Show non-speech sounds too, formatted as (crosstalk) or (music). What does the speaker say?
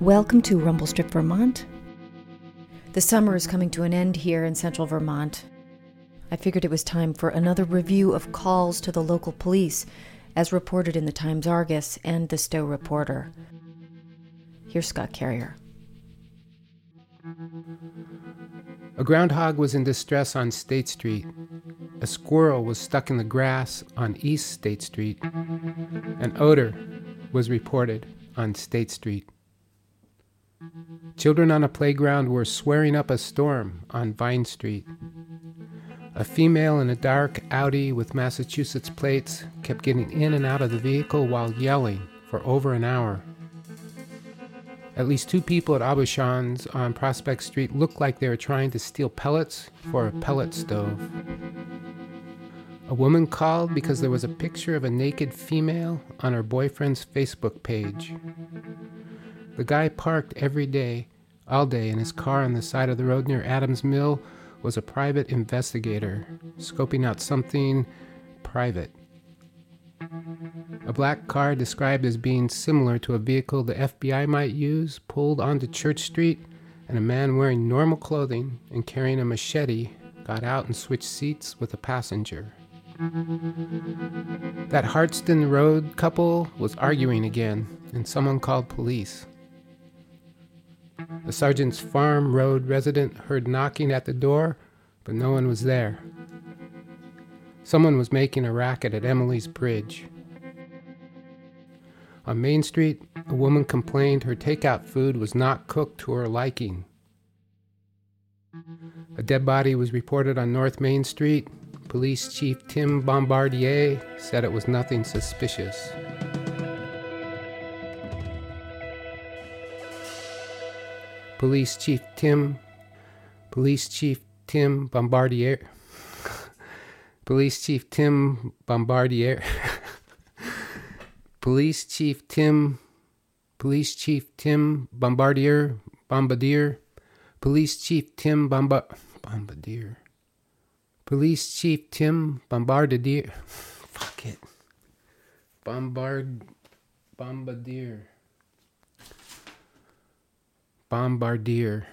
Welcome to Rumble Strip, Vermont. The summer is coming to an end here in central Vermont. I figured it was time for another review of calls to the local police, as reported in the Times Argus and the Stowe Reporter. Here's Scott Carrier. A groundhog was in distress on State Street. A squirrel was stuck in the grass on East State Street. An odor was reported on State Street. Children on a playground were swearing up a storm on Vine Street. A female in a dark Audi with Massachusetts plates kept getting in and out of the vehicle while yelling for over an hour. At least two people at Aubuchon's on Prospect Street looked like they were trying to steal pellets for a pellet stove. A woman called because there was a picture of a naked female on her boyfriend's Facebook page. The guy parked every day, all day, in his car on the side of the road near Adams Mill was a private investigator scoping out something private. A black car described as being similar to a vehicle the FBI might use pulled onto Church Street, and a man wearing normal clothing and carrying a machete got out and switched seats with a passenger. That Hartston Road couple was arguing again, and someone called police. The sergeant's farm road resident heard knocking at the door, but no one was there. Someone was making a racket at Emily's Bridge. On Main Street, a woman complained her takeout food was not cooked to her liking. A dead body was reported on North Main Street. Police Chief Tim Bombardier said it was nothing suspicious. Police Chief Tim Police Chief Tim Bombardier (laughs) Police Chief Tim Bombardier. (laughs) Police Chief Tim. Police Chief Tim Bombardier. Bombardier. Police Chief Tim Bomba- Bombardier. Police Chief Tim Bombardier. (laughs) Fuck it. Bombard. Bombardier. Bombardier.